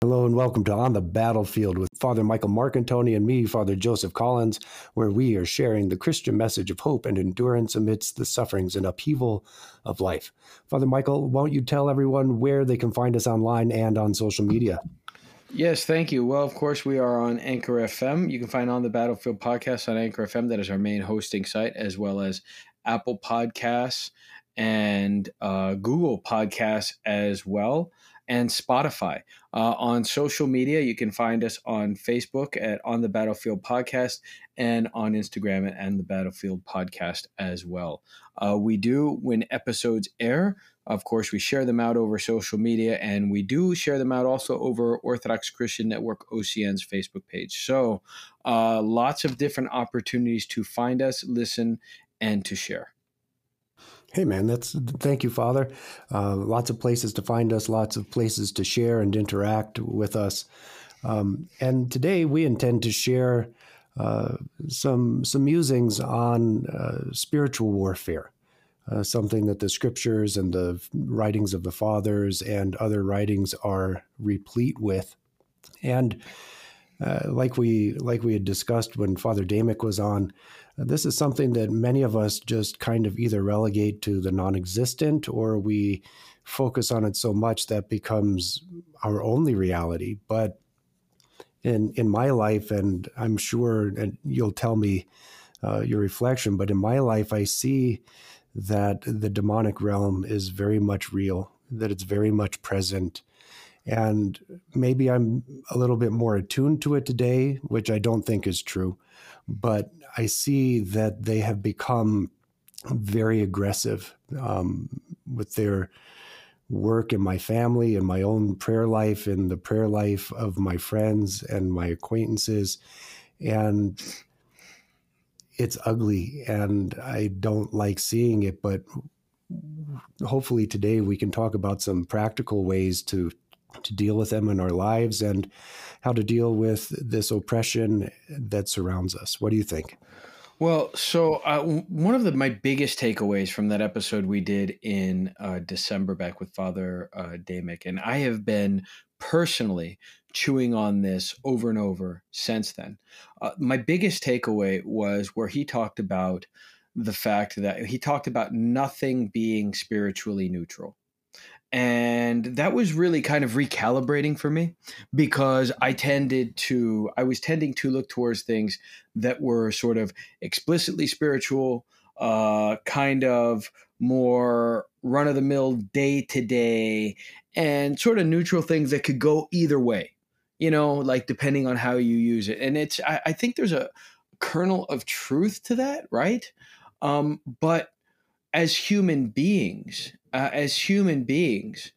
Hello and welcome to On the Battlefield with Father Michael Marcantoni and me, Father Joseph Collins, where we are sharing the Christian message of hope and endurance amidst the sufferings and upheaval of life. Father Michael, won't you tell everyone where they can find us online and on social media? Yes, thank you. Well, of course, we are on Anchor FM. You can find On the Battlefield podcast on Anchor FM. That is our main hosting site, as well as Apple Podcasts and uh, Google Podcasts as well and Spotify. Uh, on social media, you can find us on Facebook at On the Battlefield Podcast and on Instagram at On the Battlefield Podcast as well. Uh, we do, when episodes air, of course, we share them out over social media and we do share them out also over Orthodox Christian Network OCN's Facebook page. So, uh, lots of different opportunities to find us, listen, and to share. Hey, man, that's thank you, Father. Uh, lots of places to find us, lots of places to share and interact with us. Um, and today we intend to share uh, some some musings on uh, spiritual warfare, uh, something that the scriptures and the writings of the fathers and other writings are replete with, and. Uh, like we like we had discussed when Father Damick was on, this is something that many of us just kind of either relegate to the non existent or we focus on it so much that becomes our only reality. But in, in my life, and I'm sure, and you'll tell me uh, your reflection, but in my life, I see that the demonic realm is very much real, that it's very much present. And maybe I'm a little bit more attuned to it today, which I don't think is true. But I see that they have become very aggressive um, with their work in my family and my own prayer life and the prayer life of my friends and my acquaintances. And it's ugly and I don't like seeing it, but hopefully today we can talk about some practical ways to to deal with them in our lives and how to deal with this oppression that surrounds us. What do you think? Well, so uh, one of the my biggest takeaways from that episode we did in uh, December back with Father uh, Damick, and I have been personally chewing on this over and over since then. Uh, my biggest takeaway was where he talked about the fact that he talked about nothing being spiritually neutral and that was really kind of recalibrating for me because i tended to i was tending to look towards things that were sort of explicitly spiritual uh, kind of more run of the mill day to day and sort of neutral things that could go either way you know like depending on how you use it and it's i, I think there's a kernel of truth to that right um, but as human beings uh, as human beings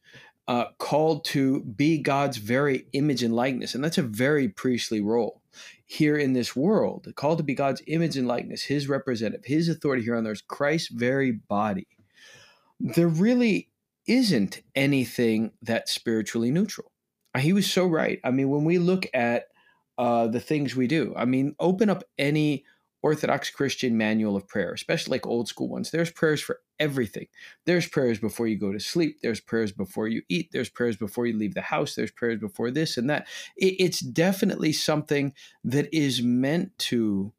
uh, called to be God's very image and likeness. And that's a very priestly role here in this world, called to be God's image and likeness, his representative, his authority here on earth, Christ's very body. There really isn't anything that's spiritually neutral. Uh, he was so right. I mean, when we look at uh, the things we do, I mean, open up any Orthodox Christian manual of prayer, especially like old school ones. There's prayers for everything. There's prayers before you go to sleep. There's prayers before you eat. There's prayers before you leave the house. There's prayers before this and that. It's definitely something that is meant to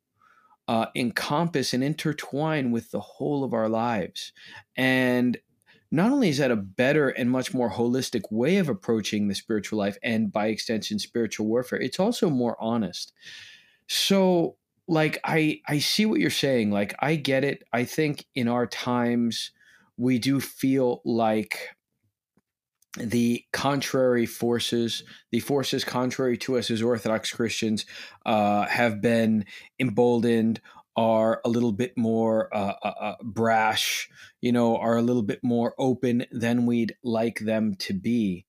uh, encompass and intertwine with the whole of our lives. And not only is that a better and much more holistic way of approaching the spiritual life and by extension spiritual warfare, it's also more honest. So like I I see what you're saying. Like I get it. I think in our times we do feel like the contrary forces, the forces contrary to us as Orthodox Christians, uh, have been emboldened, are a little bit more uh, uh, uh brash, you know, are a little bit more open than we'd like them to be.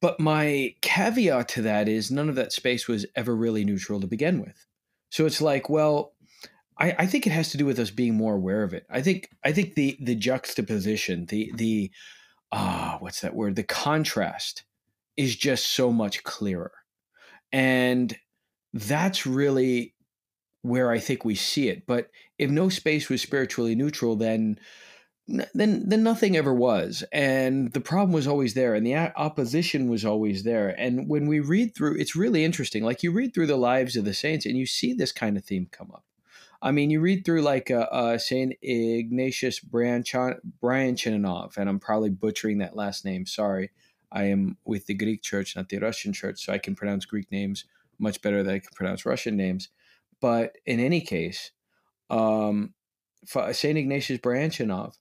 But my caveat to that is none of that space was ever really neutral to begin with. So it's like, well, I, I think it has to do with us being more aware of it. I think I think the the juxtaposition, the the ah, uh, what's that word? The contrast is just so much clearer. And that's really where I think we see it. But if no space was spiritually neutral, then then then nothing ever was and the problem was always there and the opposition was always there and when we read through it's really interesting like you read through the lives of the saints and you see this kind of theme come up i mean you read through like uh, uh, saint ignatius bryanchanov and i'm probably butchering that last name sorry i am with the greek church not the russian church so i can pronounce greek names much better than i can pronounce russian names but in any case um, Saint Ignatius Bryanchanov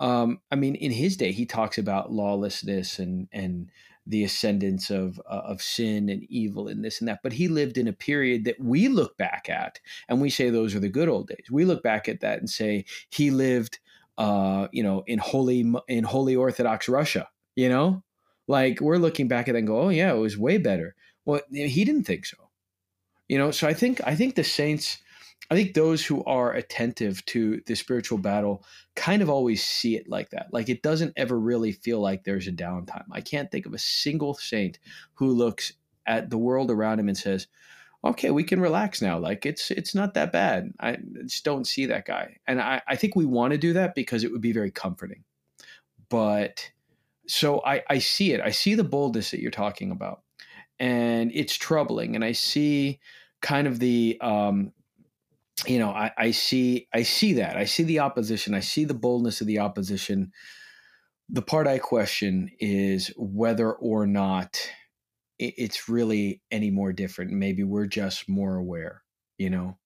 um, I mean, in his day, he talks about lawlessness and and the ascendance of uh, of sin and evil and this and that. But he lived in a period that we look back at and we say those are the good old days. We look back at that and say he lived, uh, you know, in holy in holy Orthodox Russia. You know, like we're looking back at that and go, oh yeah, it was way better. Well, he didn't think so. You know, so I think I think the saints I think those who are attentive to the spiritual battle kind of always see it like that. Like it doesn't ever really feel like there's a downtime. I can't think of a single saint who looks at the world around him and says, "Okay, we can relax now. Like it's it's not that bad." I just don't see that guy, and I I think we want to do that because it would be very comforting. But so I I see it. I see the boldness that you're talking about, and it's troubling. And I see kind of the um, you know, I, I see I see that. I see the opposition. I see the boldness of the opposition. The part I question is whether or not it's really any more different. Maybe we're just more aware, you know?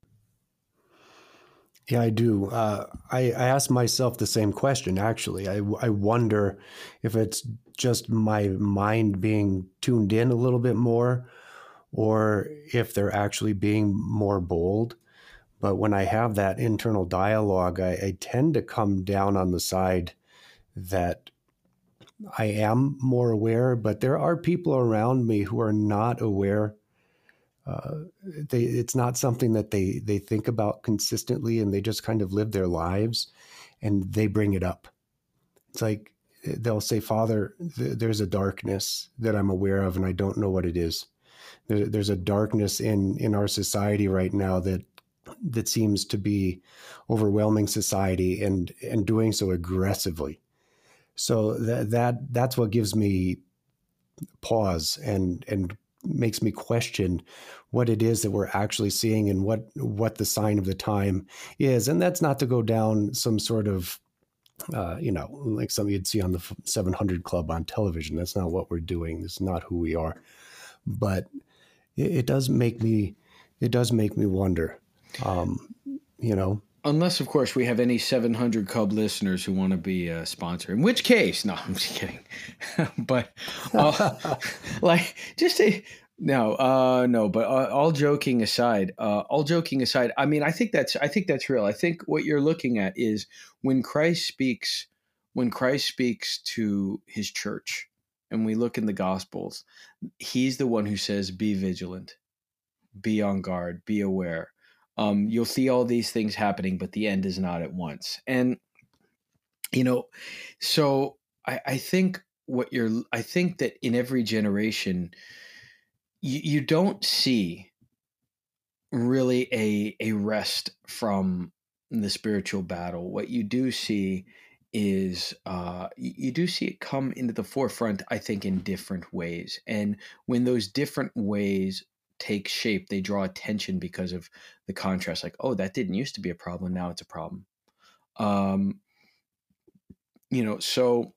Yeah, I do. Uh, I, I ask myself the same question, actually. I, I wonder if it's just my mind being tuned in a little bit more or if they're actually being more bold. But when I have that internal dialogue, I, I tend to come down on the side that I am more aware, but there are people around me who are not aware. Uh, they, it's not something that they they think about consistently, and they just kind of live their lives, and they bring it up. It's like they'll say, "Father, th- there's a darkness that I'm aware of, and I don't know what it is. There, there's a darkness in in our society right now that that seems to be overwhelming society and and doing so aggressively. So that that that's what gives me pause and and makes me question what it is that we're actually seeing and what what the sign of the time is. And that's not to go down some sort of uh, you know, like something you'd see on the 700 Club on television. That's not what we're doing. This is not who we are. But it, it does make me, it does make me wonder um, you know, unless of course we have any 700 Club listeners who want to be a sponsor. In which case, no, I'm just kidding. but uh, like, just a no, uh, no. But uh, all joking aside, uh, all joking aside, I mean, I think that's I think that's real. I think what you're looking at is when Christ speaks, when Christ speaks to His church, and we look in the Gospels, He's the one who says, "Be vigilant." Be on guard, be aware um, you'll see all these things happening, but the end is not at once. And you know, so I, I think what you're, I think that in every generation, you, you don't see really a a rest from the spiritual battle. What you do see is uh, you do see it come into the forefront, I think, in different ways. And when those different ways take shape, they draw attention because of the contrast. Like, oh, that didn't used to be a problem. Now it's a problem. Um, you know, so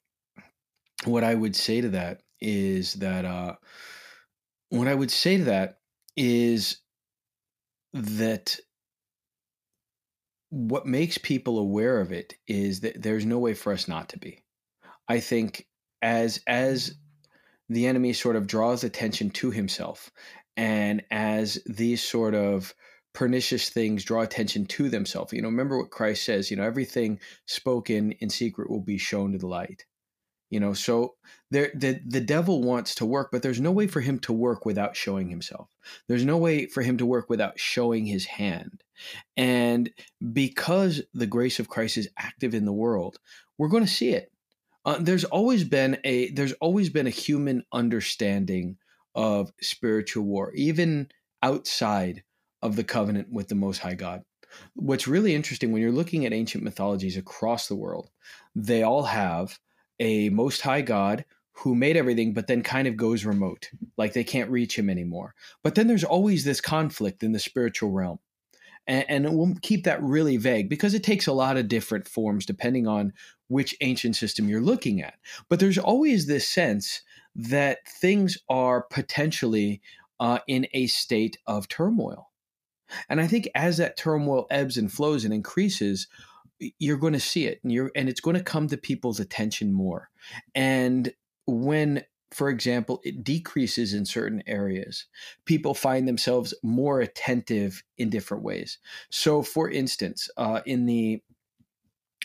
what I would say to that is that uh, what I would say to that is that what makes people aware of it is that there's no way for us not to be. I think as as mm-hmm. the enemy sort of draws attention to himself and as these sort of pernicious things draw attention to themselves, you know, remember what Christ says, you know, everything spoken in secret will be shown to the light. You know, so there the the devil wants to work, but there's no way for him to work without showing himself. There's no way for him to work without showing his hand. And because the grace of Christ is active in the world, we're going to see it. Uh, there's always been a there's always been a human understanding of spiritual war, even outside of the covenant with the Most High God. What's really interesting when you're looking at ancient mythologies across the world, they all have a Most High God who made everything, but then kind of goes remote, like they can't reach him anymore. But then there's always this conflict in the spiritual realm. And, and we'll keep that really vague because it takes a lot of different forms depending on which ancient system you're looking at. But there's always this sense that things are potentially uh, in a state of turmoil. And I think as that turmoil ebbs and flows and increases, you're going to see it and you're and it's going to come to people's attention more. And when for example, it decreases in certain areas. People find themselves more attentive in different ways. So, for instance, uh, in the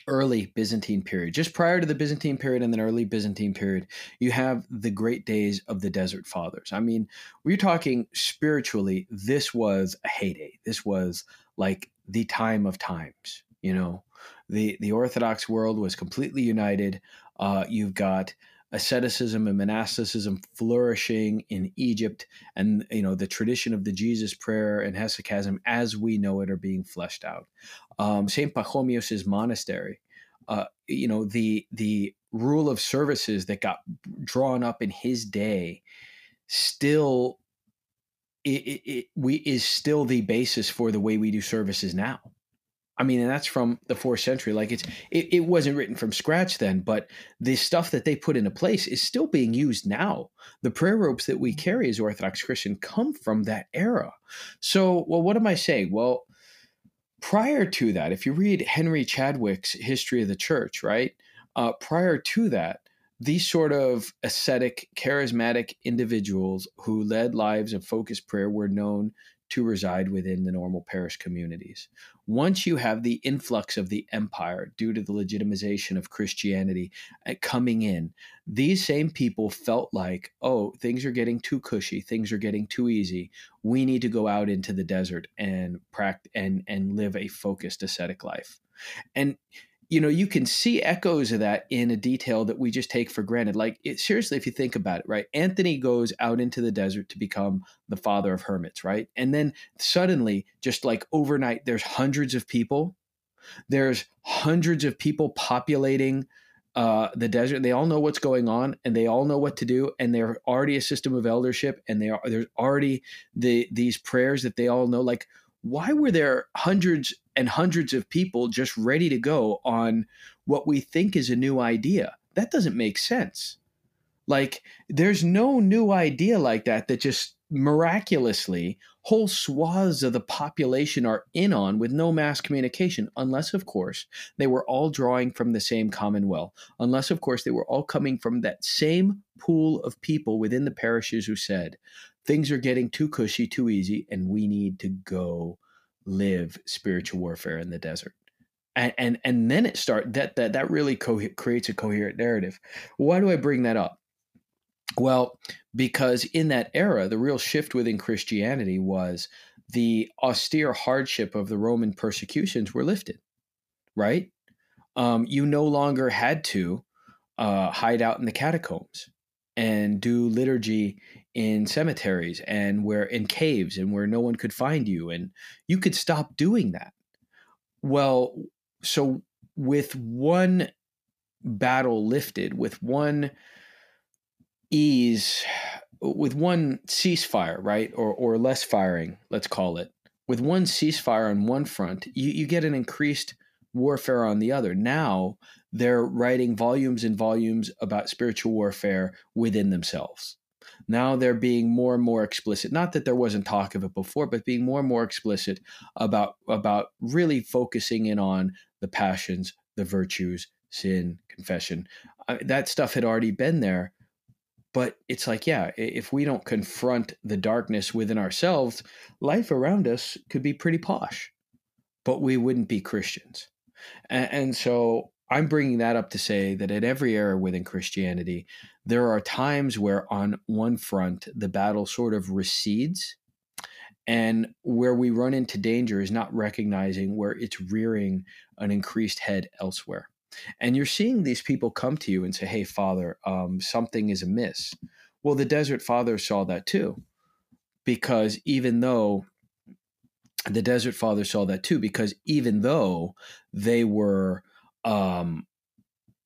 early Byzantine period, just prior to the Byzantine period and then early Byzantine period, you have the great days of the Desert Fathers. I mean, we're talking spiritually, this was a heyday. This was like the time of times, you know. The the Orthodox world was completely united. Uh, you've got asceticism and monasticism flourishing in Egypt, and you know the tradition of the Jesus prayer and hesychasm as we know it are being fleshed out. Um, Saint Pachomius's monastery, uh, you know the the rule of services that got drawn up in his day, still it, it, it we is still the basis for the way we do services now. I mean, and that's from the fourth century. Like it's it, it wasn't written from scratch then, but the stuff that they put into place is still being used now. The prayer ropes that we carry as Orthodox Christian come from that era. So, well, what am I saying? Well, prior to that, if you read Henry Chadwick's History of the Church, right? Uh, prior to that, these sort of ascetic, charismatic individuals who led lives of focused prayer were known to reside within the normal parish communities. Once you have the influx of the empire due to the legitimization of Christianity uh, coming in, these same people felt like, oh, things are getting too cushy, things are getting too easy. We need to go out into the desert and practice and and live a focused ascetic life. And you know you can see echoes of that in a detail that we just take for granted like it, seriously if you think about it right anthony goes out into the desert to become the father of hermits right? And then suddenly just like overnight there's hundreds of people there's hundreds of people populating uh, the desert they all know what's going on and they all know what to do and they're already a system of eldership and they are there's already the these prayers that they all know like why were there hundreds and hundreds of people just ready to go on what we think is a new idea? That doesn't make sense. Like, there's no new idea like that that just miraculously whole swaths of the population are in on with no mass communication, unless, of course, they were all drawing from the same common well, unless, of course, they were all coming from that same pool of people within the parishes who said, things are getting too cushy, too easy, and we need to go live spiritual warfare in the desert. And and, and then it start that that that really co- creates a coherent narrative. Why do I bring that up? Well, because in that era, the real shift within Christianity was the austere hardship of the Roman persecutions were lifted, right? Um, you no longer had to uh, hide out in the catacombs and do liturgy in cemeteries and where in caves and where no one could find you and you could stop doing that. Well so with one battle lifted with one ease with one ceasefire right or or less firing let's call it with one ceasefire on one front you, you get an increased warfare on the other. Now they're writing volumes and volumes about spiritual warfare within themselves now they're being more and more explicit. Not that there wasn't talk of it before, but being more and more explicit about about really focusing in on the passions, the virtues, sin, confession. I, that stuff had already been there, but it's like, yeah, if we don't confront the darkness within ourselves, life around us could be pretty posh, but we wouldn't be Christians. And, and so I'm bringing that up to say that at every era within Christianity, there are times where on one front the battle sort of recedes and where we run into danger is not recognizing where it's rearing an increased head elsewhere. And you're seeing these people come to you and say hey father um, something is amiss. Well the desert father saw that too because even though the desert father saw that too because even though they were um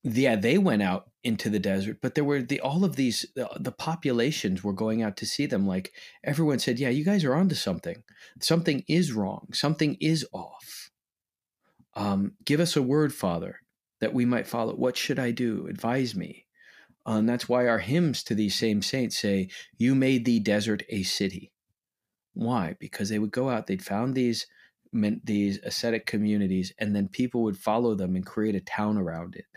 yeah they went out into the desert but there were the all of these the, the populations were going out to see them like everyone said yeah you guys are onto something. Something is wrong. Something is off. Um give us a word father that we might follow. What should i do? Advise me. Uh, and that's why our hymns to these same saints say you made the desert a city. Why? Because they would go out, they'd found these these ascetic communities, and then people would follow them and create a town around it.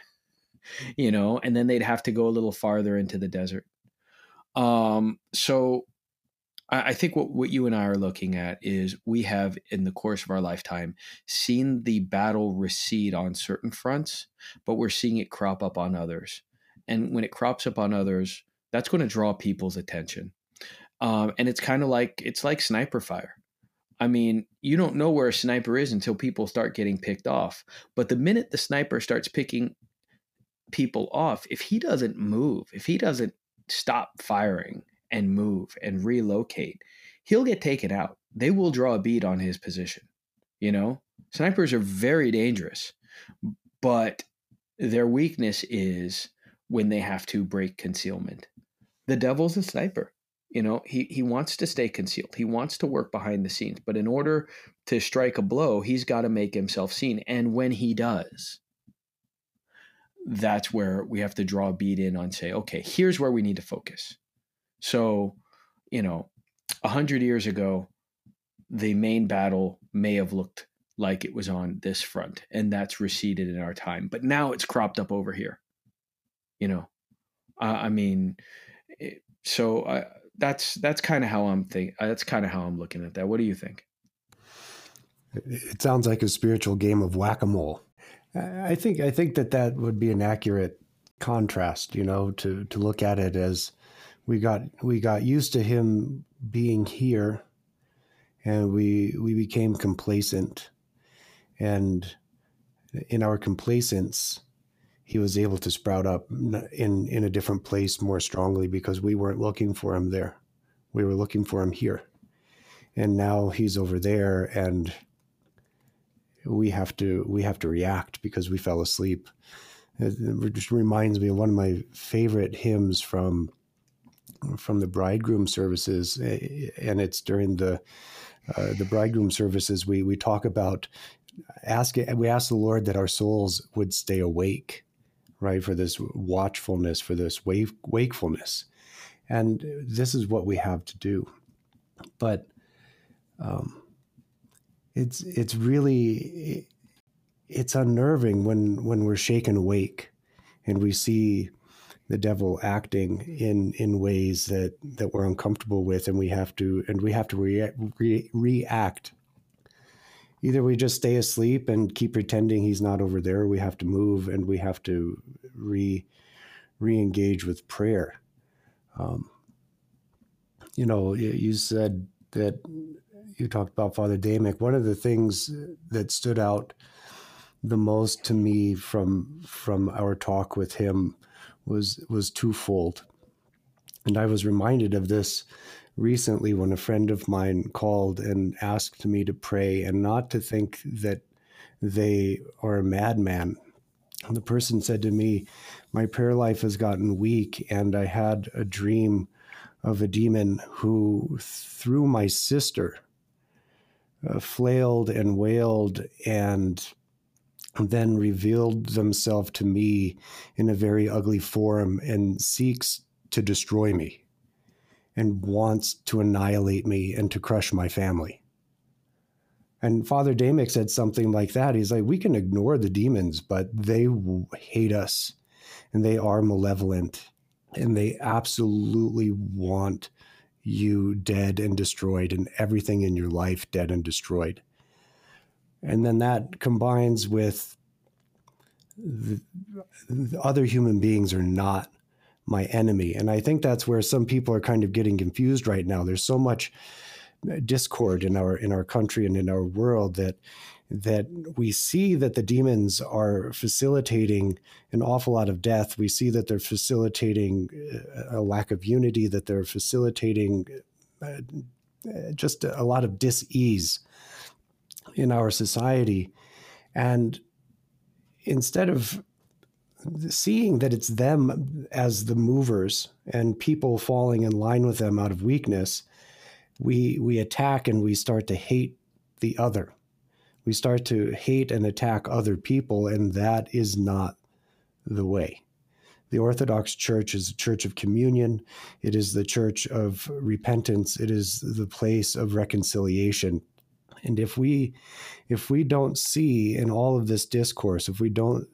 You know, and then they'd have to go a little farther into the desert. Um, so I, I think what, what you and I are looking at is we have, in the course of our lifetime, seen the battle recede on certain fronts, but we're seeing it crop up on others. And when it crops up on others, that's going to draw people's attention um, and it's kind of like it's like sniper fire. I mean, you don't know where a sniper is until people start getting picked off. But the minute the sniper starts picking people off, if he doesn't move, if he doesn't stop firing and move and relocate, he'll get taken out. They will draw a bead on his position. You know, snipers are very dangerous, but their weakness is when they have to break concealment. The devil's a sniper. You know, he, he wants to stay concealed. He wants to work behind the scenes. But in order to strike a blow, he's got to make himself seen. And when he does, that's where we have to draw a bead in on say, okay, here's where we need to focus. So, you know, a hundred years ago, the main battle may have looked like it was on this front, and that's receded in our time. But now it's cropped up over here. You know, uh, I mean, it, so I that's that's kind of how I'm think. Uh, that's kind of how I'm looking at that. What do you think? It sounds like a spiritual game of whack a mole. I think I think that that would be an accurate contrast. You know, to to look at it as we got we got used to him being here, and we we became complacent, and in our complacence, he was able to sprout up in in a different place more strongly because we weren't looking for him there. We were looking for him here. And now he's over there and we have to we have to react because we fell asleep. It just reminds me of one of my favorite hymns from from the bridegroom services, and it's during the uh, the bridegroom services. We we talk about ask we ask the Lord that our souls would stay awake, right? For this watchfulness, for this wake, wakefulness. And this is what we have to do. But um, it's it's really it's unnerving when when we're shaken awake and we see the devil acting in in ways that that we're uncomfortable with and we have to and we have to rea- re- react either we just stay asleep and keep pretending he's not over there we have to move and we have to re re-engage with prayer. Um, you know you said that you talked about father damick one of the things that stood out the most to me from from our talk with him was was twofold. And i was reminded of this recently when a friend of mine called and asked me to pray and not to think that they are a madman. The person said to me, My prayer life has gotten weak, and I had a dream of a demon who, through my sister, uh, flailed and wailed and then revealed themselves to me in a very ugly form and seeks to destroy me and wants to annihilate me and to crush my family. And Father Damick said something like that. He's like, we can ignore the demons, but they hate us and they are malevolent and they absolutely want you dead and destroyed and everything in your life dead and destroyed. And then that combines with the, the other human beings are not my enemy. And I think that's where some people are kind of getting confused right now. There's so much discord in our in our country and in our world that that we see that the demons are facilitating an awful lot of death. We see that they're facilitating uh, a lack of unity, that they're facilitating uh, just a lot of dis-ease in our society. And instead of seeing that it's them as the movers and people falling in line with them out of weakness, we we attack and we start to hate the other. We start to hate and attack other people, and that is not the way. The Orthodox Church is a church of communion. It is the church of repentance. It is the place of reconciliation. And if we if we don't see in all of this discourse, if we don't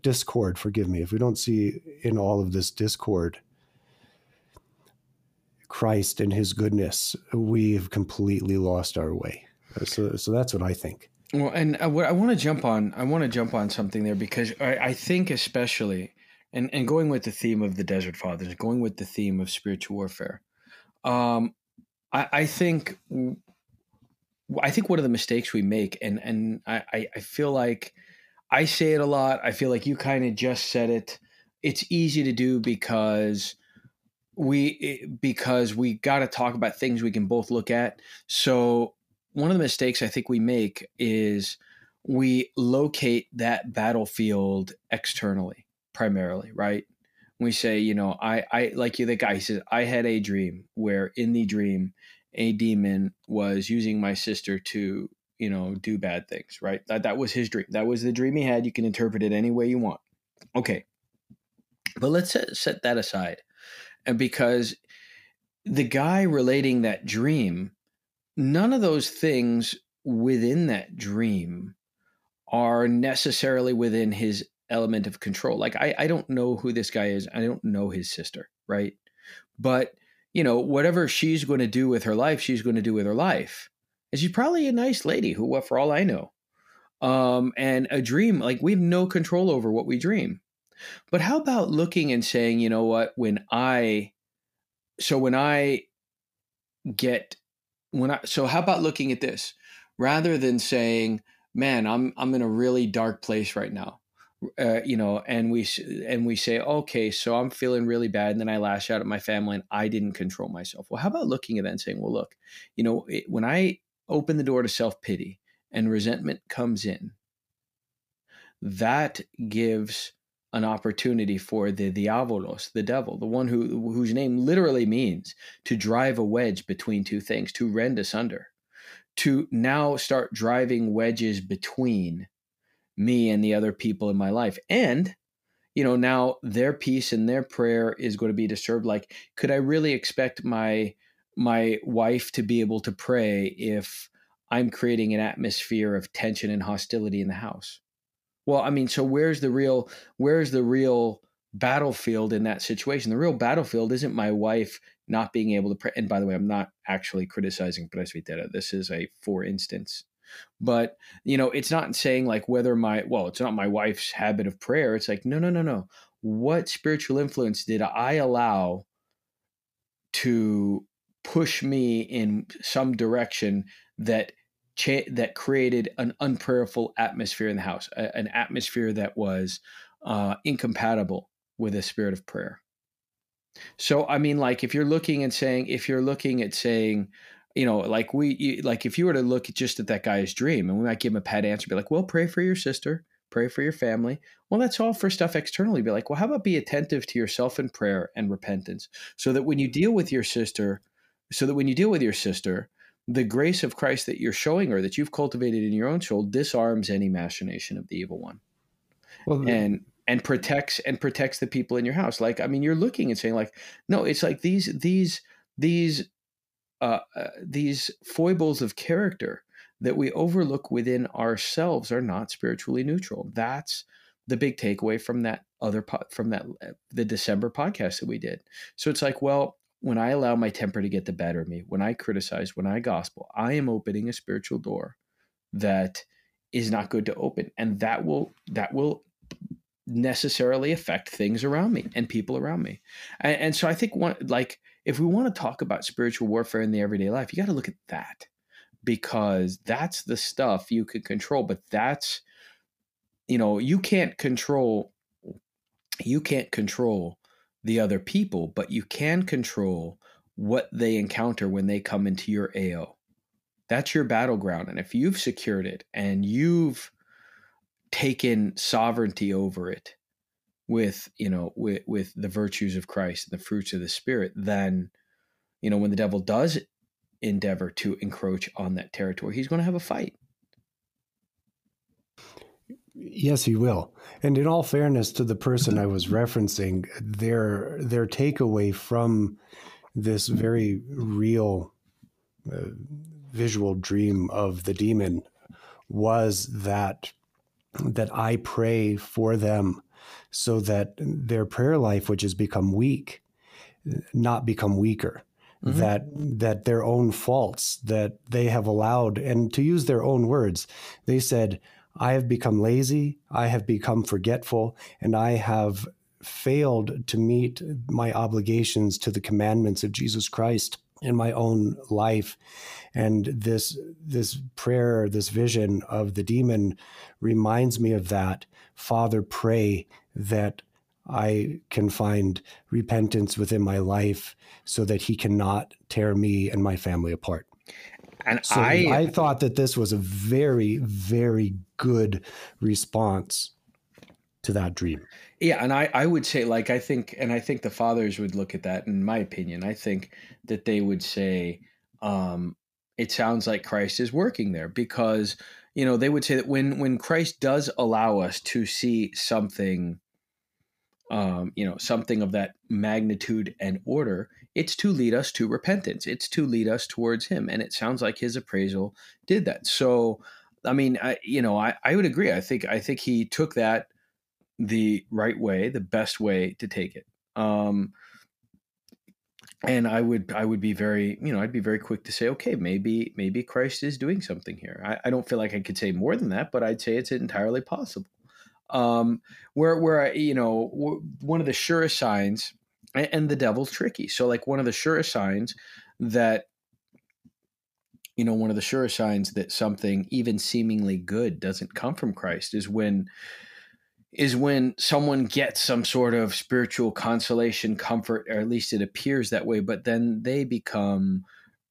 discord, forgive me, if we don't see in all of this discord Christ and his goodness, we've completely lost our way. So so that's what I think. Well, and I, I want to jump on I want to jump on something there because I, I think especially and and going with the theme of the Desert Fathers, going with the theme of spiritual warfare, um, I, I think I think one of the mistakes we make, and and I, I feel like I say it a lot. I feel like you kind of just said it. It's easy to do because we because we got to talk about things we can both look at. So one of the mistakes I think we make is we locate that battlefield externally primarily, right? We say, you know, I I like you the guy says I had a dream where in the dream a demon was using my sister to you know do bad things right? That, that was his dream. That was the dream he had. You can interpret it any way you want. Okay. But let's set, set that aside. And because the guy relating that dream none of those things within that dream are necessarily within his element of control. Like I, I don't know who this guy is. I don't know his sister right? But you know, whatever she's going to do with her life, she's going to do with her life. And she's probably a nice lady who, for all I know, um, and a dream, like we have no control over what we dream. But how about looking and saying, you know what, when I, so when I get, when I, so how about looking at this rather than saying, man, I'm, I'm in a really dark place right now uh, you know, and we and we say, okay, so I'm feeling really bad, and then I lash out at my family, and I didn't control myself. Well, how about looking at that and saying, well, look, you know, it, when I open the door to self pity and resentment comes in, that gives an opportunity for the diavolos, the devil, the one who whose name literally means to drive a wedge between two things, to rend asunder, to now start driving wedges between me and the other people in my life. And, you know, now their peace and their prayer is going to be disturbed. Like, could I really expect my my wife to be able to pray if I'm creating an atmosphere of tension and hostility in the house? Well, I mean, so where's the real where's the real battlefield in that situation? The real battlefield isn't my wife not being able to pray. And by the way, I'm not actually criticizing Presbytera. This is a for instance but, you know, it's not saying like whether my, well, it's not my wife's habit of prayer. It's like, no, no, no, no. What spiritual influence did I allow to push me in some direction that cha- that created an unprayerful atmosphere in the house, a- an atmosphere that was uh, incompatible with a spirit of prayer. So, I mean, like if you're looking and saying, if you're looking at saying, you know, like we, like if you were to look just at that guy's dream and we might give him a pat answer, be like, well, pray for your sister, pray for your family. Well, that's all for stuff externally. Be like, well, how about be attentive to yourself in prayer and repentance so that when you deal with your sister, so that when you deal with your sister, the grace of Christ that you're showing her, that you've cultivated in your own soul, disarms any machination of the evil one. Well, and and protects and protects the people in your house. Like, I mean, you're looking and saying, like, no, it's like these these these uh, uh, these foibles of character that we overlook within ourselves are not spiritually neutral. That's the big takeaway from that other po- from that uh, the December podcast that we did. So it's like, well, when I allow my temper to get the better of me, when I criticize, when I gospel, I am opening a spiritual door that is not good to open, and that will that will necessarily affect things around me and people around me. And, and so I think one like if we want to talk about spiritual warfare in the everyday life, you got to look at that because that's the stuff you can control. But that's, you know, you can't control, you can't control the other people, but you can control what they encounter when they come into your AO. That's your battleground. And if you've secured it and you've taken sovereignty over it with, you know, with, with the virtues of Christ and the fruits of the Spirit, then, you know, when the devil does endeavor to encroach on that territory, he's going to have a fight. Yes, he will. And in all fairness to the person I was referencing, their their takeaway from this very real uh, visual dream of the demon was that that I pray for them so that their prayer life which has become weak not become weaker mm-hmm. that that their own faults that they have allowed and to use their own words they said I have become lazy, I have become forgetful, and I have failed to meet my obligations to the commandments of Jesus Christ in my own life and this this prayer this vision of the demon reminds me of that father pray that I can find repentance within my life so that he cannot tear me and my family apart. And so I, I thought that this was a very, very good response to that dream. Yeah, and I, I would say like I think and I think the fathers would look at that in my opinion. I think that they would say, um, it sounds like Christ is working there because, you know, they would say that when when Christ does allow us to see something um, you know, something of that magnitude and order, it's to lead us to repentance. It's to lead us towards Him. And it sounds like His appraisal did that. So, I mean, I, you know, I, I would agree. I think I think he took that the right way, the best way to take it. Um, and I would I would be very you know I'd be very quick to say okay maybe maybe Christ is doing something here. I, I don't feel like I could say more than that, but I'd say it's entirely possible um, where where I, you know one of the surest signs, and the devil's tricky. So like one of the surest signs that you know one of the surest signs that something even seemingly good doesn't come from Christ is when is when someone gets some sort of spiritual consolation, comfort, or at least it appears that way, but then they become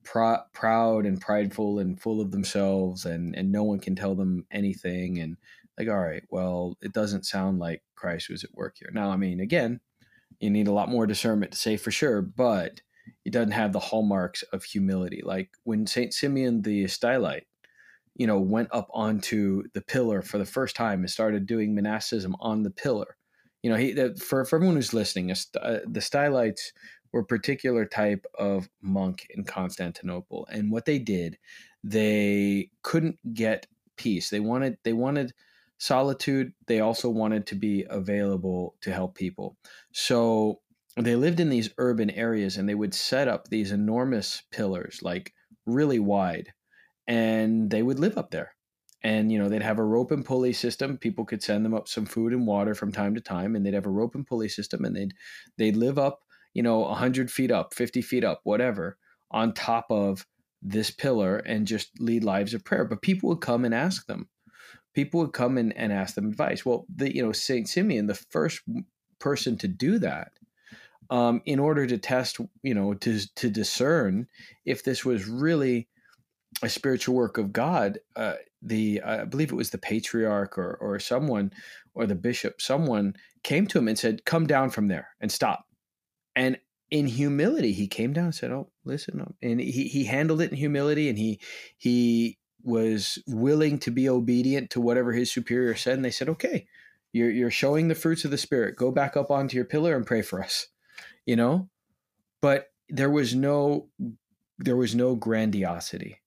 pr- proud and prideful and full of themselves, and and no one can tell them anything, and like, all right, well, it doesn't sound like Christ was at work here. Now, I mean, again, you need a lot more discernment to say for sure, but it doesn't have the hallmarks of humility. Like when Saint Simeon the Stylite, you know, went up onto the pillar for the first time and started doing monasticism on the pillar. You know, he the, for for everyone who's listening, uh, the Stylites were a particular type of monk in Constantinople, and what they did, they couldn't get peace. They wanted they wanted solitude, they also wanted to be available to help people. So they lived in these urban areas and they would set up these enormous pillars, like really wide, and they would live up there. And you know they'd have a rope and pulley system. People could send them up some food and water from time to time, and they'd have a rope and pulley system, and they'd they'd live up, you know, hundred feet up, fifty feet up, whatever, on top of this pillar, and just lead lives of prayer. But people would come and ask them, people would come in and ask them advice. Well, the you know Saint Simeon, the first person to do that, um, in order to test, you know, to to discern if this was really a spiritual work of God. Uh, the I believe it was the patriarch or or someone or the bishop, someone came to him and said, "Come down from there and stop." And in humility, he came down and said, "Oh, listen," and he he handled it in humility, and he he was willing to be obedient to whatever his superior said, and they said, "Okay, you're you're showing the fruits of the spirit. Go back up onto your pillar and pray for us." You know, but there was no there was no grandiosity,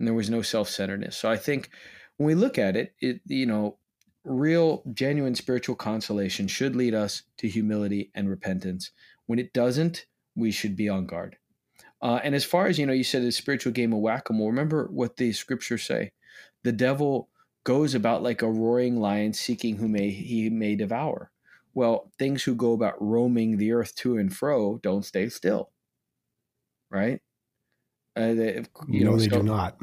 and there was no self centeredness. So I think when we look at it, it you know, real genuine spiritual consolation should lead us to humility and repentance. When it doesn't, we should be on guard. Uh, and as far as you know, you said a spiritual game of whack a mole. Remember what the scriptures say: the devil goes about like a roaring lion, seeking who may he may devour. Well, things who go about roaming the earth to and fro don't stay still, right? Uh, they, you no, know, they so, do not.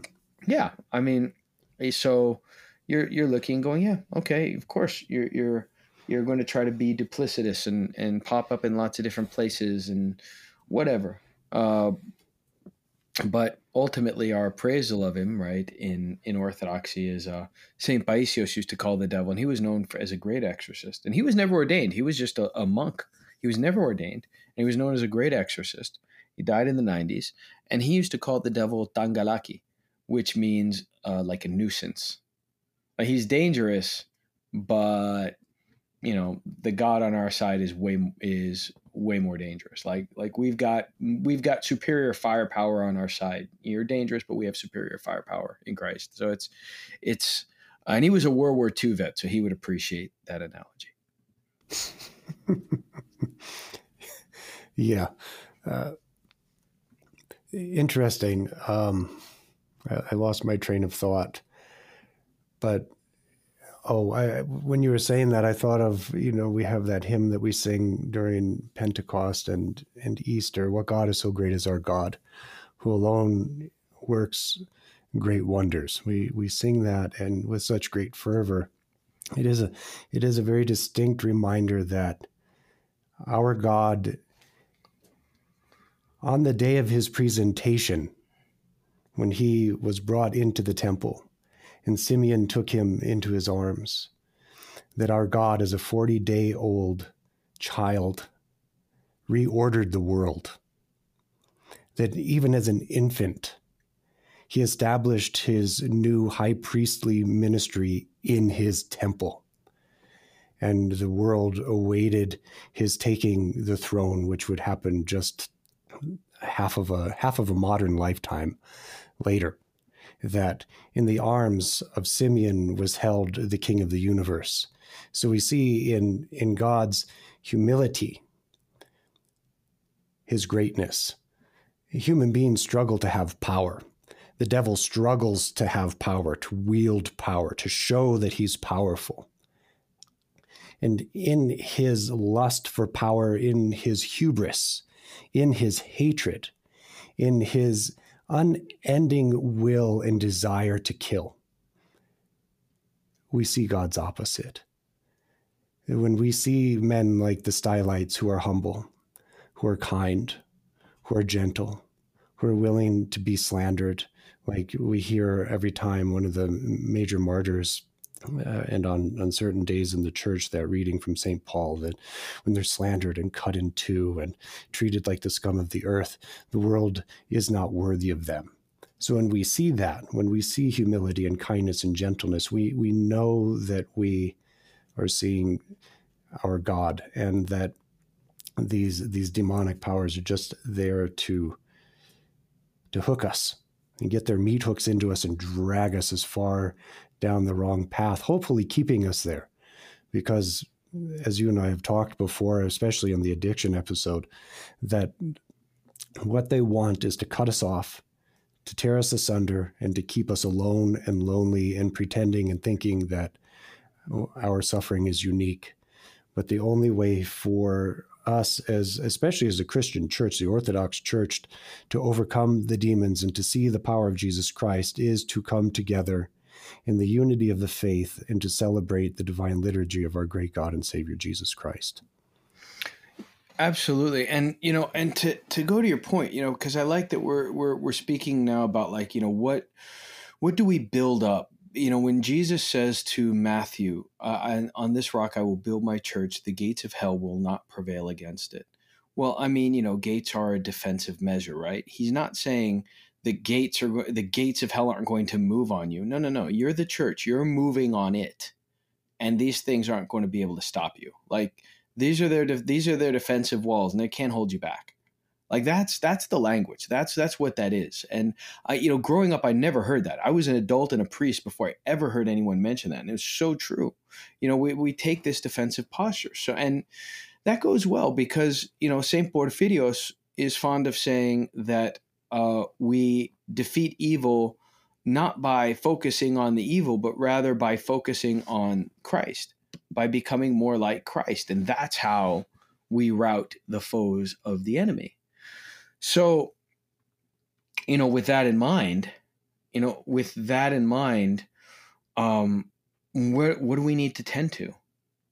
Yeah, I mean, eh, so you're you're looking, going, yeah, okay, of course, you're you're you're going to try to be duplicitous and and pop up in lots of different places and whatever. Uh, but ultimately our appraisal of him right in in orthodoxy is uh saint paisios used to call the devil and he was known for, as a great exorcist. And he was never ordained. He was just a, a monk. He was never ordained and he was known as a great exorcist. He died in the 90s and he used to call the devil tangalaki which means uh, like a nuisance like he's dangerous but you know the god on our side is way is way more dangerous. Like like we've got we've got superior firepower on our side. You're dangerous, but we have superior firepower in Christ. So it's it's and he was a World War II vet, so he would appreciate that analogy. yeah, uh, interesting. Um, I, I lost my train of thought, but Oh, I, when you were saying that, I thought of you know we have that hymn that we sing during Pentecost and and Easter. What God is so great is our God, who alone works great wonders. We we sing that and with such great fervor. It is a it is a very distinct reminder that our God, on the day of His presentation, when He was brought into the temple and Simeon took him into his arms. That our God, as a 40 day old child, reordered the world. That even as an infant, he established his new high priestly ministry in his temple. And the world awaited his taking the throne, which would happen just half of a half of a modern lifetime later that in the arms of Simeon was held the king of the universe. So we see in, in God's humility his greatness. Human beings struggle to have power. The devil struggles to have power, to wield power, to show that he's powerful. And in his lust for power, in his hubris, in his hatred, in his unending will and desire to kill. We see God's opposite. When we see men like the Stylites who are humble, who are kind, who are gentle, who are willing to be slandered, like we hear every time one of the major martyrs uh, and on, on certain days in the church, that reading from St. Paul that when they're slandered and cut in two and treated like the scum of the earth, the world is not worthy of them. So when we see that, when we see humility and kindness and gentleness, we, we know that we are seeing our God and that these these demonic powers are just there to to hook us and get their meat hooks into us and drag us as far down the wrong path, hopefully keeping us there. Because as you and I have talked before, especially in the addiction episode, that what they want is to cut us off, to tear us asunder, and to keep us alone and lonely and pretending and thinking that oh, our suffering is unique. But the only way for us as especially as a Christian church, the Orthodox Church, to overcome the demons and to see the power of Jesus Christ is to come together in the unity of the faith and to celebrate the divine liturgy of our great God and Savior Jesus Christ. Absolutely. And you know, and to to go to your point, you know, because I like that we're we're we're speaking now about like, you know, what what do we build up? You know, when Jesus says to Matthew, uh, "On this rock I will build my church; the gates of hell will not prevail against it." Well, I mean, you know, gates are a defensive measure, right? He's not saying the gates are the gates of hell aren't going to move on you. No, no, no. You're the church. You're moving on it, and these things aren't going to be able to stop you. Like these are their these are their defensive walls, and they can't hold you back. Like that's that's the language. That's that's what that is. And I, you know, growing up, I never heard that. I was an adult and a priest before I ever heard anyone mention that, and it was so true. You know, we we take this defensive posture. So and that goes well because you know Saint Porphyrios is fond of saying that uh, we defeat evil not by focusing on the evil, but rather by focusing on Christ, by becoming more like Christ. And that's how we rout the foes of the enemy. So, you know, with that in mind, you know, with that in mind, um, where what do we need to tend to?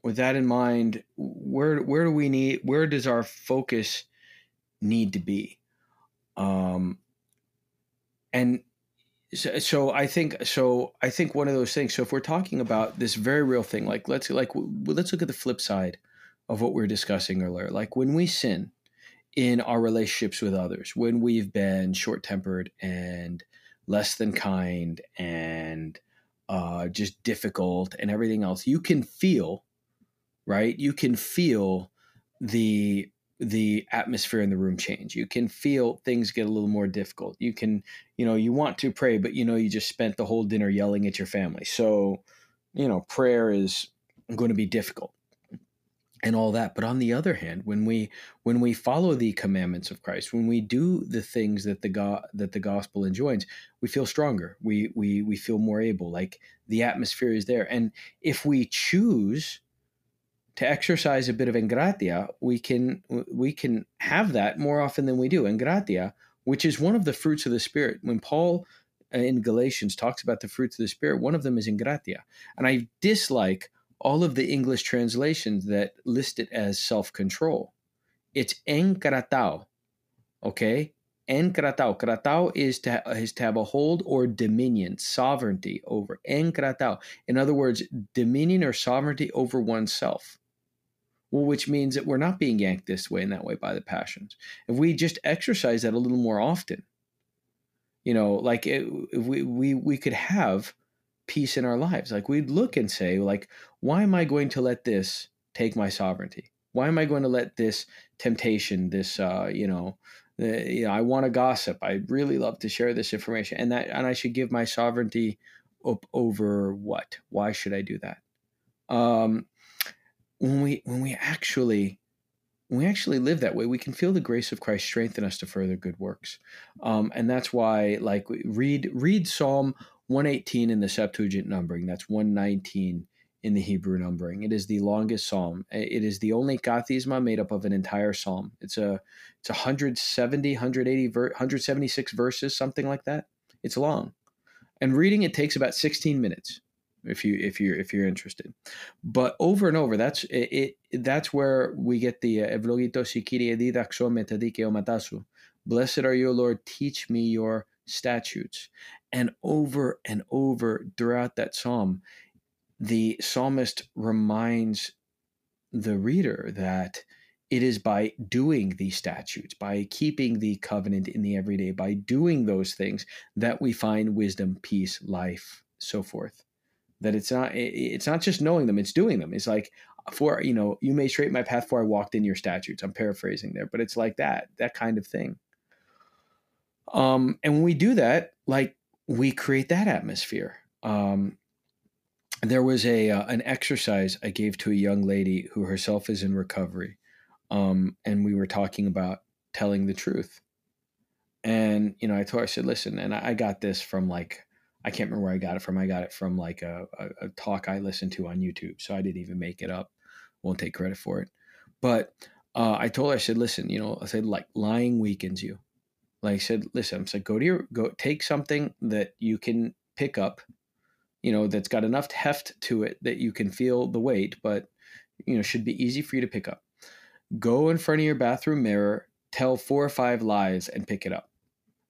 With that in mind, where where do we need where does our focus need to be? Um, and so, so I think so I think one of those things. So if we're talking about this very real thing, like let's like let's look at the flip side of what we are discussing earlier. Like when we sin in our relationships with others, when we've been short tempered and less than kind and uh, just difficult and everything else, you can feel, right? You can feel the the atmosphere in the room change. You can feel things get a little more difficult. You can, you know, you want to pray, but you know you just spent the whole dinner yelling at your family. So, you know, prayer is going to be difficult and all that but on the other hand when we when we follow the commandments of christ when we do the things that the god that the gospel enjoins we feel stronger. We we we feel more able like the atmosphere is there. And if we choose to exercise a bit of engratia we can we can have that more often than we do. Engratia which is one of the fruits of the spirit. When paul uh, in galatians talks about the fruits of the spirit one of them is engratia and i dislike all of the English translations that list it as self control. It's enkratao. Okay? Enkratao. Kratao is to, is to have a hold or dominion, sovereignty over. Enkratao. In other words, dominion or sovereignty over oneself. Well, which means that we're not being yanked this way and that way by the passions. If we just exercise that a little more often, you know, like eh, it, we, we, we could have peace in our lives. Like we'd look and say, like, why am I going to let this take my sovereignty? Why am I going to let this temptation, this, uh, you know, uh, you know, I want to gossip. I really love to share this information, and that, and I should give my sovereignty up over what? Why should I do that? Um, when we when we actually when we actually live that way, we can feel the grace of Christ strengthen us to further good works, um, and that's why, like, read read Psalm 118 in the Septuagint numbering. That's 119 in the Hebrew numbering. It is the longest psalm. It is the only kathisma made up of an entire psalm. It's a it's 170, 180, 176 verses, something like that. It's long, and reading it takes about 16 minutes if you if you're if you're interested. But over and over, that's it. it that's where we get the uh, Evrogito sikiri edidaxo metadike omatasu. Blessed are you, Lord. Teach me your statutes. And over and over throughout that psalm, the psalmist reminds the reader that it is by doing these statutes, by keeping the covenant in the everyday, by doing those things that we find wisdom, peace, life, so forth. That it's not it's not just knowing them, it's doing them. It's like for you know, you may straighten my path for I walked in your statutes. I'm paraphrasing there, but it's like that, that kind of thing. Um, and when we do that, like we create that atmosphere. Um, there was a uh, an exercise I gave to a young lady who herself is in recovery, um, and we were talking about telling the truth. And you know, I told her, I said, "Listen," and I, I got this from like I can't remember where I got it from. I got it from like a, a, a talk I listened to on YouTube, so I didn't even make it up. Won't take credit for it, but uh, I told her, I said, "Listen, you know, I said like lying weakens you." Like I said, listen, I'm saying go to your go take something that you can pick up, you know, that's got enough heft to it that you can feel the weight, but you know, should be easy for you to pick up. Go in front of your bathroom mirror, tell four or five lies and pick it up.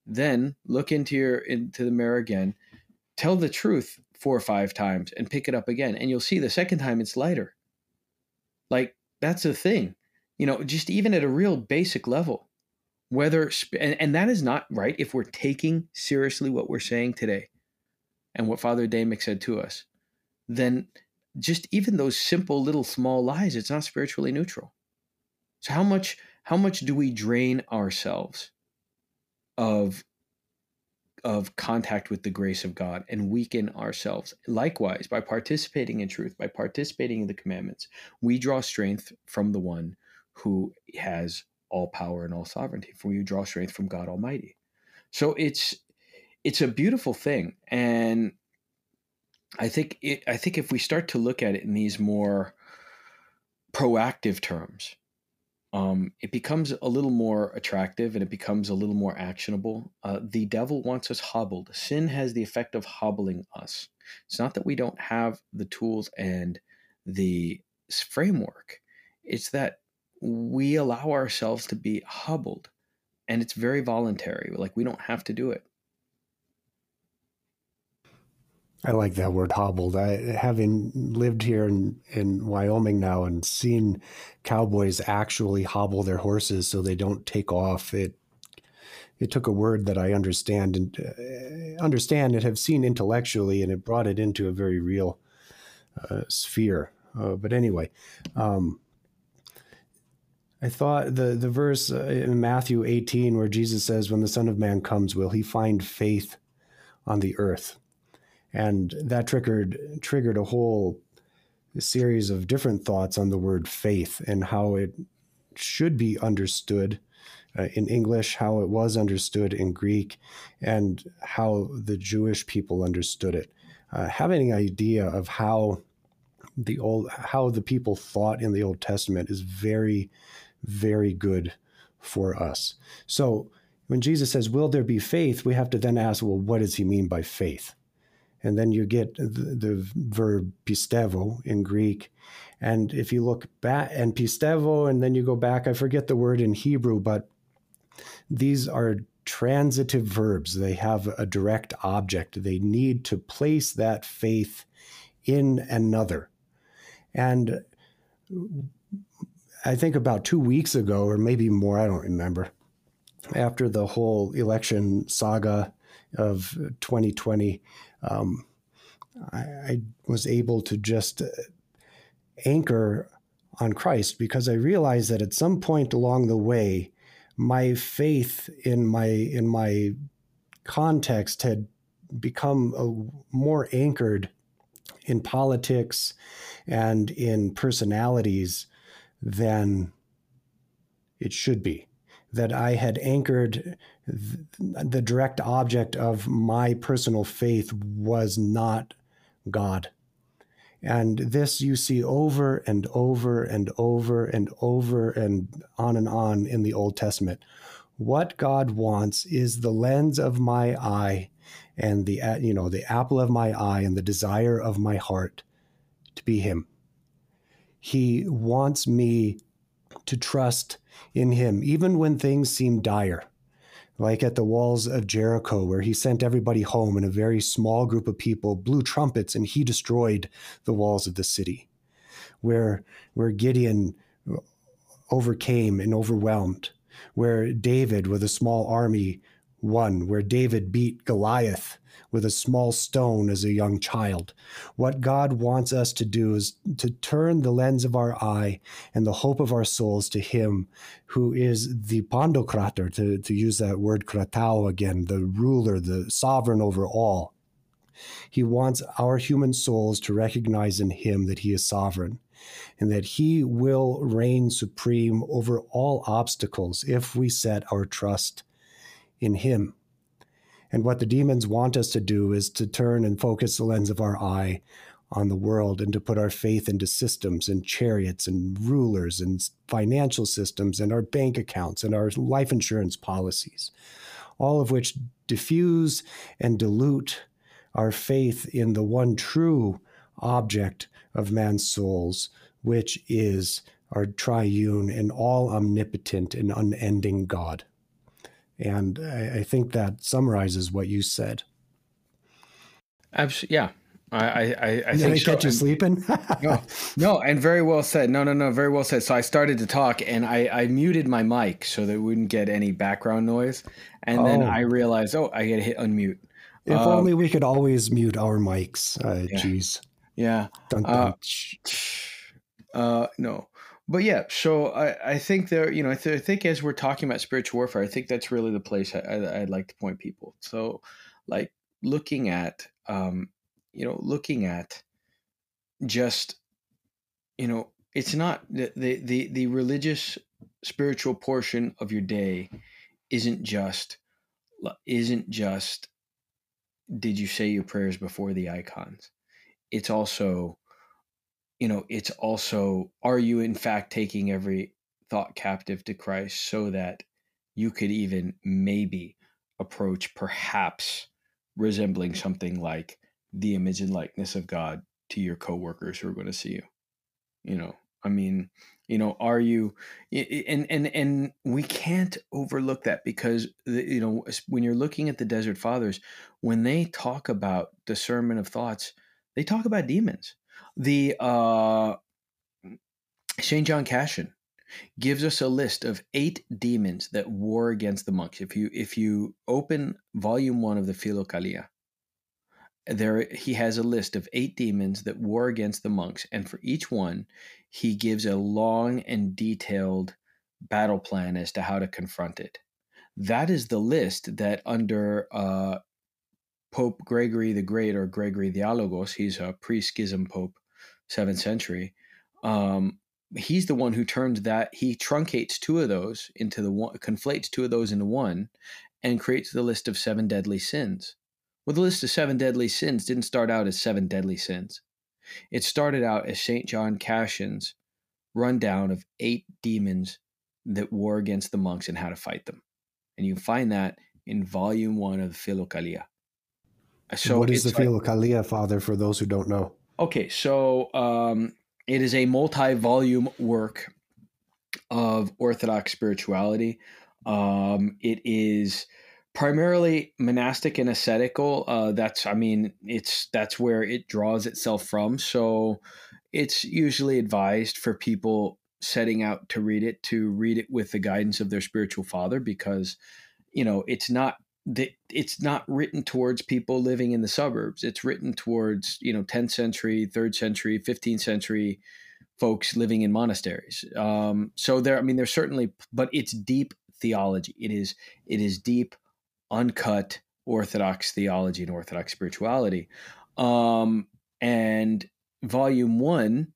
Then look into your into the mirror again, tell the truth four or five times and pick it up again. And you'll see the second time it's lighter. Like that's the thing. You know, just even at a real basic level whether and, and that is not right if we're taking seriously what we're saying today and what father damick said to us then just even those simple little small lies it's not spiritually neutral so how much how much do we drain ourselves of of contact with the grace of God and weaken ourselves. Likewise, by participating in truth, by participating in the commandments, we draw strength from the one who has all power and all sovereignty, for you draw strength from God Almighty. So it's it's a beautiful thing, and I think it, I think if we start to look at it in these more proactive terms, um, it becomes a little more attractive and it becomes a little more actionable. Uh, the devil wants us hobbled. Sin has the effect of hobbling us. It's not that we don't have the tools and the framework. It's that we allow ourselves to be hobbled and it's very voluntary like we don't have to do it I like that word hobbled. I having lived here in, in Wyoming now and seen cowboys actually hobble their horses so they don't take off. It it took a word that I understand and uh, understand and have seen intellectually, and it brought it into a very real uh, sphere. Uh, but anyway, um, I thought the the verse uh, in Matthew 18 where Jesus says, "When the Son of Man comes, will he find faith on the earth?" and that triggered triggered a whole series of different thoughts on the word faith and how it should be understood uh, in English, how it was understood in Greek, and how the Jewish people understood it. Uh, having an idea of how the old how the people thought in the Old Testament is very, very good for us. So when Jesus says, "Will there be faith?" we have to then ask, "Well, what does he mean by faith?" and then you get the, the, verb pistevo in Greek. And if you look back and pistevo, and then you go back, I forget the word in Hebrew, but these are transitive verbs. They have a direct object. They need to place that faith in another. And I think about two weeks ago, or maybe more, I don't remember, after the whole election saga of 2020, um, I, I, was able to just uh, anchor on Christ because I realized that at some point along the way, my faith in my in my context had become a, more anchored in politics and in personalities than it should be that I had anchored the direct object of my personal faith was not God. And this you see over and over and over and over and on and on in the Old Testament. What God wants is the lens of my eye and the you know the apple of my eye and the desire of my heart to be him. He wants me to trust in him, even when things seem dire, like at the walls of Jericho, where he sent everybody home and a very small group of people blew trumpets and he destroyed the walls of the city, where, where Gideon overcame and overwhelmed, where David with a small army won, where David beat Goliath with a small stone as a young child. What God wants us to do is to turn the lens of our eye and the hope of our souls to Him who is the Pandokrator, to, to use that word kratao again, the ruler, the sovereign over all. He wants our human souls to recognize in Him that He is sovereign and that He will reign supreme over all obstacles if we set our trust in Him. And what the demons want us to do is to turn and focus the lens of our eye on the world and to put our faith into systems and chariots and rulers and financial systems and our bank accounts and our life insurance policies, all of which diffuse and dilute our faith in the one true object of man's souls, which is our triune and all omnipotent and unending God. And I, I think that summarizes what you said. Absolutely. Yeah. I, I, I Did think I catch so. you sleeping? no, no, and very well said. No, no, no, very well said. So I started to talk, and I, I muted my mic so that it wouldn't get any background noise, and oh. then I realized, oh, I got to hit unmute. If um, only we could always mute our mics. Uh, yeah. Jeez. Yeah. Dun, dun. Uh, uh, no, but yeah, so I, I think there, you know, I, th- I, think as we're talking about spiritual warfare, I think that's really the place I, would like to point people. So, like looking at, um, you know, looking at just, you know, it's not the, the the the religious spiritual portion of your day isn't just isn't just did you say your prayers before the icons it's also you know, it's also are you in fact taking every thought captive to Christ so that you could even maybe approach perhaps resembling something like the image and likeness of God to your coworkers who are going to see you. You know, I mean, you know are you and and and we can't overlook that because you know when you're looking at the desert fathers when they talk about discernment of thoughts they talk about demons the uh. John Cassian gives us a list of eight demons that war against the monks. If you if you open volume one of the Philokalia, there he has a list of eight demons that war against the monks, and for each one, he gives a long and detailed battle plan as to how to confront it. That is the list that under uh, Pope Gregory the Great or Gregory Dialogos, he's a pre-schism pope, seventh century. Um, he's the one who turns that he truncates two of those into the one conflates two of those into one and creates the list of seven deadly sins. Well the list of seven deadly sins didn't start out as seven deadly sins. It started out as st john cassian's rundown of eight demons that war against the monks and how to fight them. And you find that in volume one of the philokalia. So what is the philokalia like, father for those who don't know okay so um, it is a multi-volume work of Orthodox spirituality. Um, it is primarily monastic and ascetical. Uh, that's, I mean, it's that's where it draws itself from. So it's usually advised for people setting out to read it to read it with the guidance of their spiritual father because you know it's not it's not written towards people living in the suburbs. It's written towards you know 10th century, third century, 15th century folks living in monasteries. Um, so there, I mean, there's certainly, but it's deep theology. It is it is deep, uncut Orthodox theology and Orthodox spirituality. Um, and volume one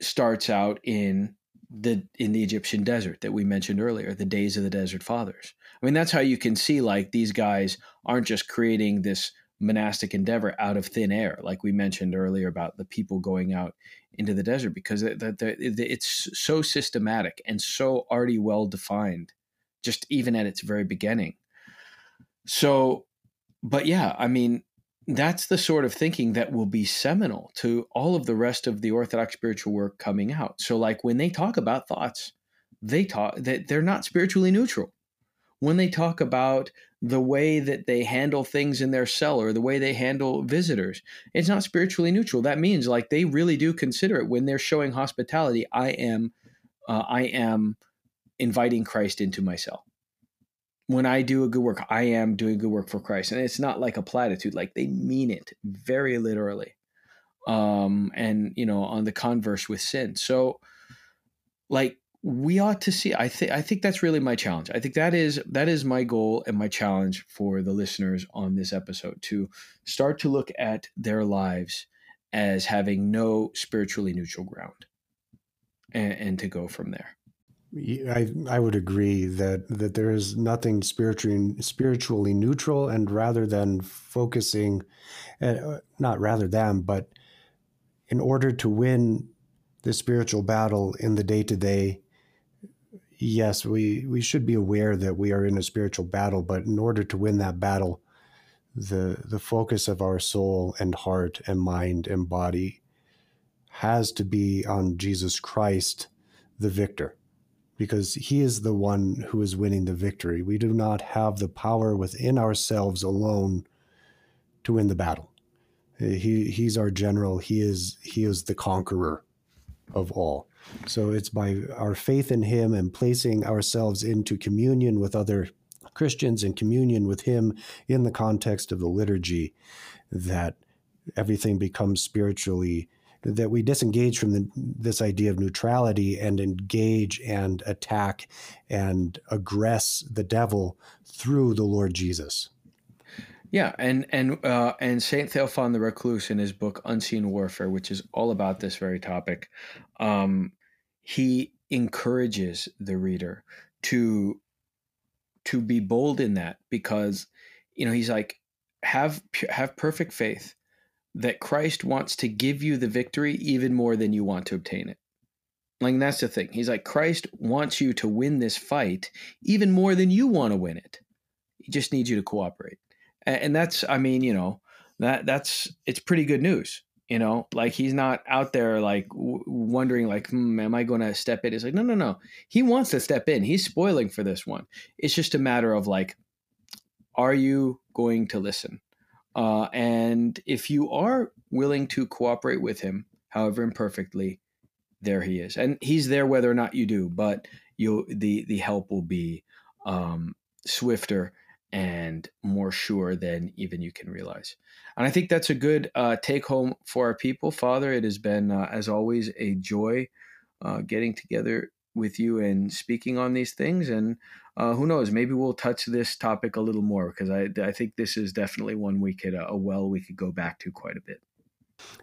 starts out in the in the Egyptian desert that we mentioned earlier, the days of the desert fathers. I mean, that's how you can see like these guys aren't just creating this monastic endeavor out of thin air, like we mentioned earlier about the people going out into the desert, because it's so systematic and so already well defined, just even at its very beginning. So, but yeah, I mean, that's the sort of thinking that will be seminal to all of the rest of the Orthodox spiritual work coming out. So, like when they talk about thoughts, they talk that they're not spiritually neutral when they talk about the way that they handle things in their cell or the way they handle visitors. It's not spiritually neutral. That means like they really do consider it when they're showing hospitality. I am, uh, I am inviting Christ into my cell. When I do a good work, I am doing good work for Christ, and it's not like a platitude. Like they mean it very literally, um, and you know, on the converse with sin. So, like we ought to see i think i think that's really my challenge. I think that is that is my goal and my challenge for the listeners on this episode to start to look at their lives as having no spiritually neutral ground and, and to go from there. I, I would agree that, that there is nothing spiritually spiritually neutral, and rather than focusing, uh, not rather than, but in order to win the spiritual battle in the day to day, yes, we, we should be aware that we are in a spiritual battle, but in order to win that battle, the the focus of our soul and heart and mind and body has to be on Jesus Christ, the victor, because he is the one who is winning the victory. We do not have the power within ourselves alone to win the battle. He he's our general. He is he is the conqueror of all. So it's by our faith in Him and placing ourselves into communion with other Christians and communion with Him in the context of the liturgy that everything becomes spiritually that we disengage from the, this idea of neutrality and engage and attack and aggress the devil through the Lord Jesus. Yeah, and and uh, and Saint Theophan the Recluse in his book Unseen Warfare, which is all about this very topic, um, he encourages the reader to to be bold in that because you know he's like have have perfect faith that Christ wants to give you the victory even more than you want to obtain it. Like that's the thing. He's like Christ wants you to win this fight even more than you want to win it. He just needs you to cooperate and that's i mean you know that that's it's pretty good news You know, like he's not out there like w- wondering, like, hmm, am I going to step in? It's like, no, no, no. He wants to step in. He's spoiling for this one. It's just a matter of like, are you going to listen? Uh, and if you are willing to cooperate with him, however imperfectly, there he is, and he's there whether or not you do. But you, the the help will be um, swifter and more sure than even you can realize. And I think that's a good uh, take home for our people, Father. It has been, uh, as always, a joy uh, getting together with you and speaking on these things. And uh, who knows, maybe we'll touch this topic a little more because I, I think this is definitely one we could uh, a well we could go back to quite a bit.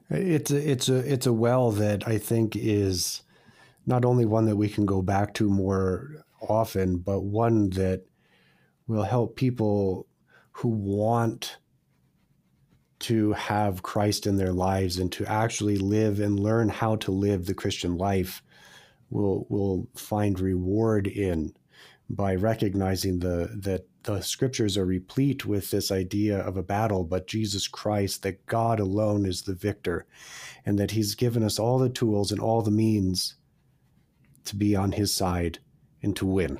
It's a, it's a it's a well that I think is not only one that we can go back to more often, but one that will help people who want to have Christ in their lives and to actually live and learn how to live the Christian life will will find reward in by recognizing the that the scriptures are replete with this idea of a battle, but Jesus Christ, that God alone is the victor, and that He's given us all the tools and all the means to be on His side and to win.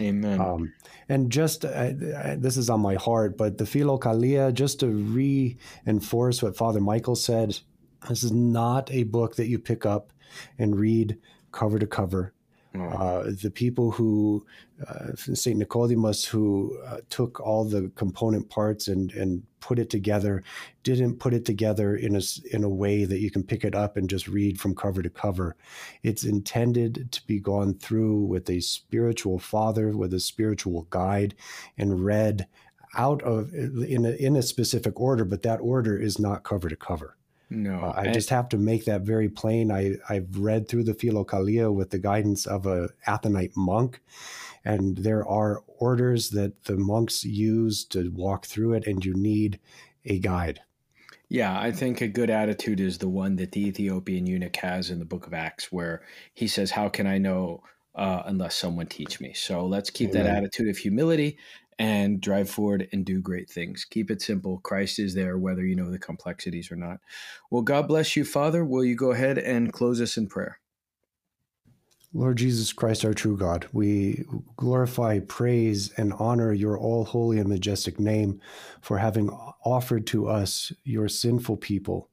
Amen. Um, and just uh, this is on my heart, but the Philokalia, just to reinforce what Father Michael said, this is not a book that you pick up and read cover to cover. Uh, the people who, uh, St. Nicodemus, who uh, took all the component parts and, and put it together, didn't put it together in a, in a way that you can pick it up and just read from cover to cover. It's intended to be gone through with a spiritual father, with a spiritual guide, and read out of in a, in a specific order, but that order is not cover to cover. No, uh, I, just have to make that very plain. I, I've read through the Philokalia with the guidance of a Athonite monk, and there are orders that the monks use to walk through it, and you need a guide. Yeah, I think a good attitude is the one that the Ethiopian eunuch has in the book of Acts, where he says, How can I know uh, unless someone teach me? So let's keep Amen. that attitude of humility and drive forward and do great things. Keep it simple. Christ is there, whether you know the complexities or not. Well, God bless you, Father. Will you go ahead and close us in prayer? Lord Jesus Christ, our true God, we glorify, praise, and honor your all holy and majestic name for having offered to us, your sinful people,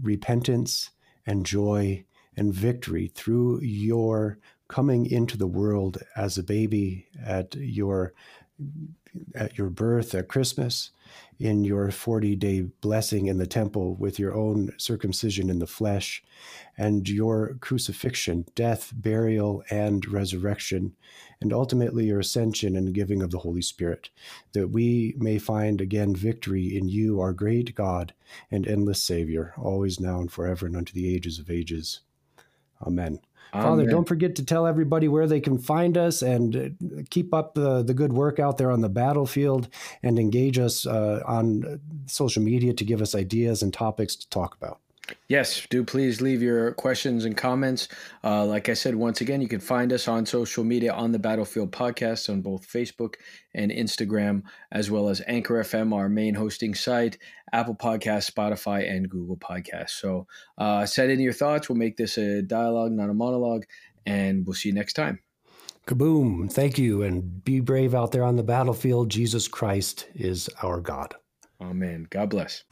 repentance and joy and victory through your coming into the world as a baby at your at your birth at Christmas, in your 40 day blessing in the temple with your own circumcision in the flesh, and your crucifixion, death, burial, and resurrection, and ultimately your ascension and giving of the Holy Spirit, that we may find again victory in you, our great God and endless Savior, always now and forever and unto the ages of ages. Amen. Father, don't forget to tell everybody where they can find us and uh, keep up the, the good work out there on the battlefield and engage us uh, on social media to give us ideas and topics to talk about. Yes, do please leave your questions and comments. Uh, like I said, once again, you can find us on social media on the Battlefield Podcast on both Facebook and Instagram, as well as Anchor FM, our main hosting site, Apple Podcast, Spotify, and Google Podcasts. So uh, send in your thoughts. We'll make this a dialogue, not a monologue, and we'll see you next time. Kaboom. Thank you. And be brave out there on the battlefield. Jesus Christ is our God. Amen. God bless.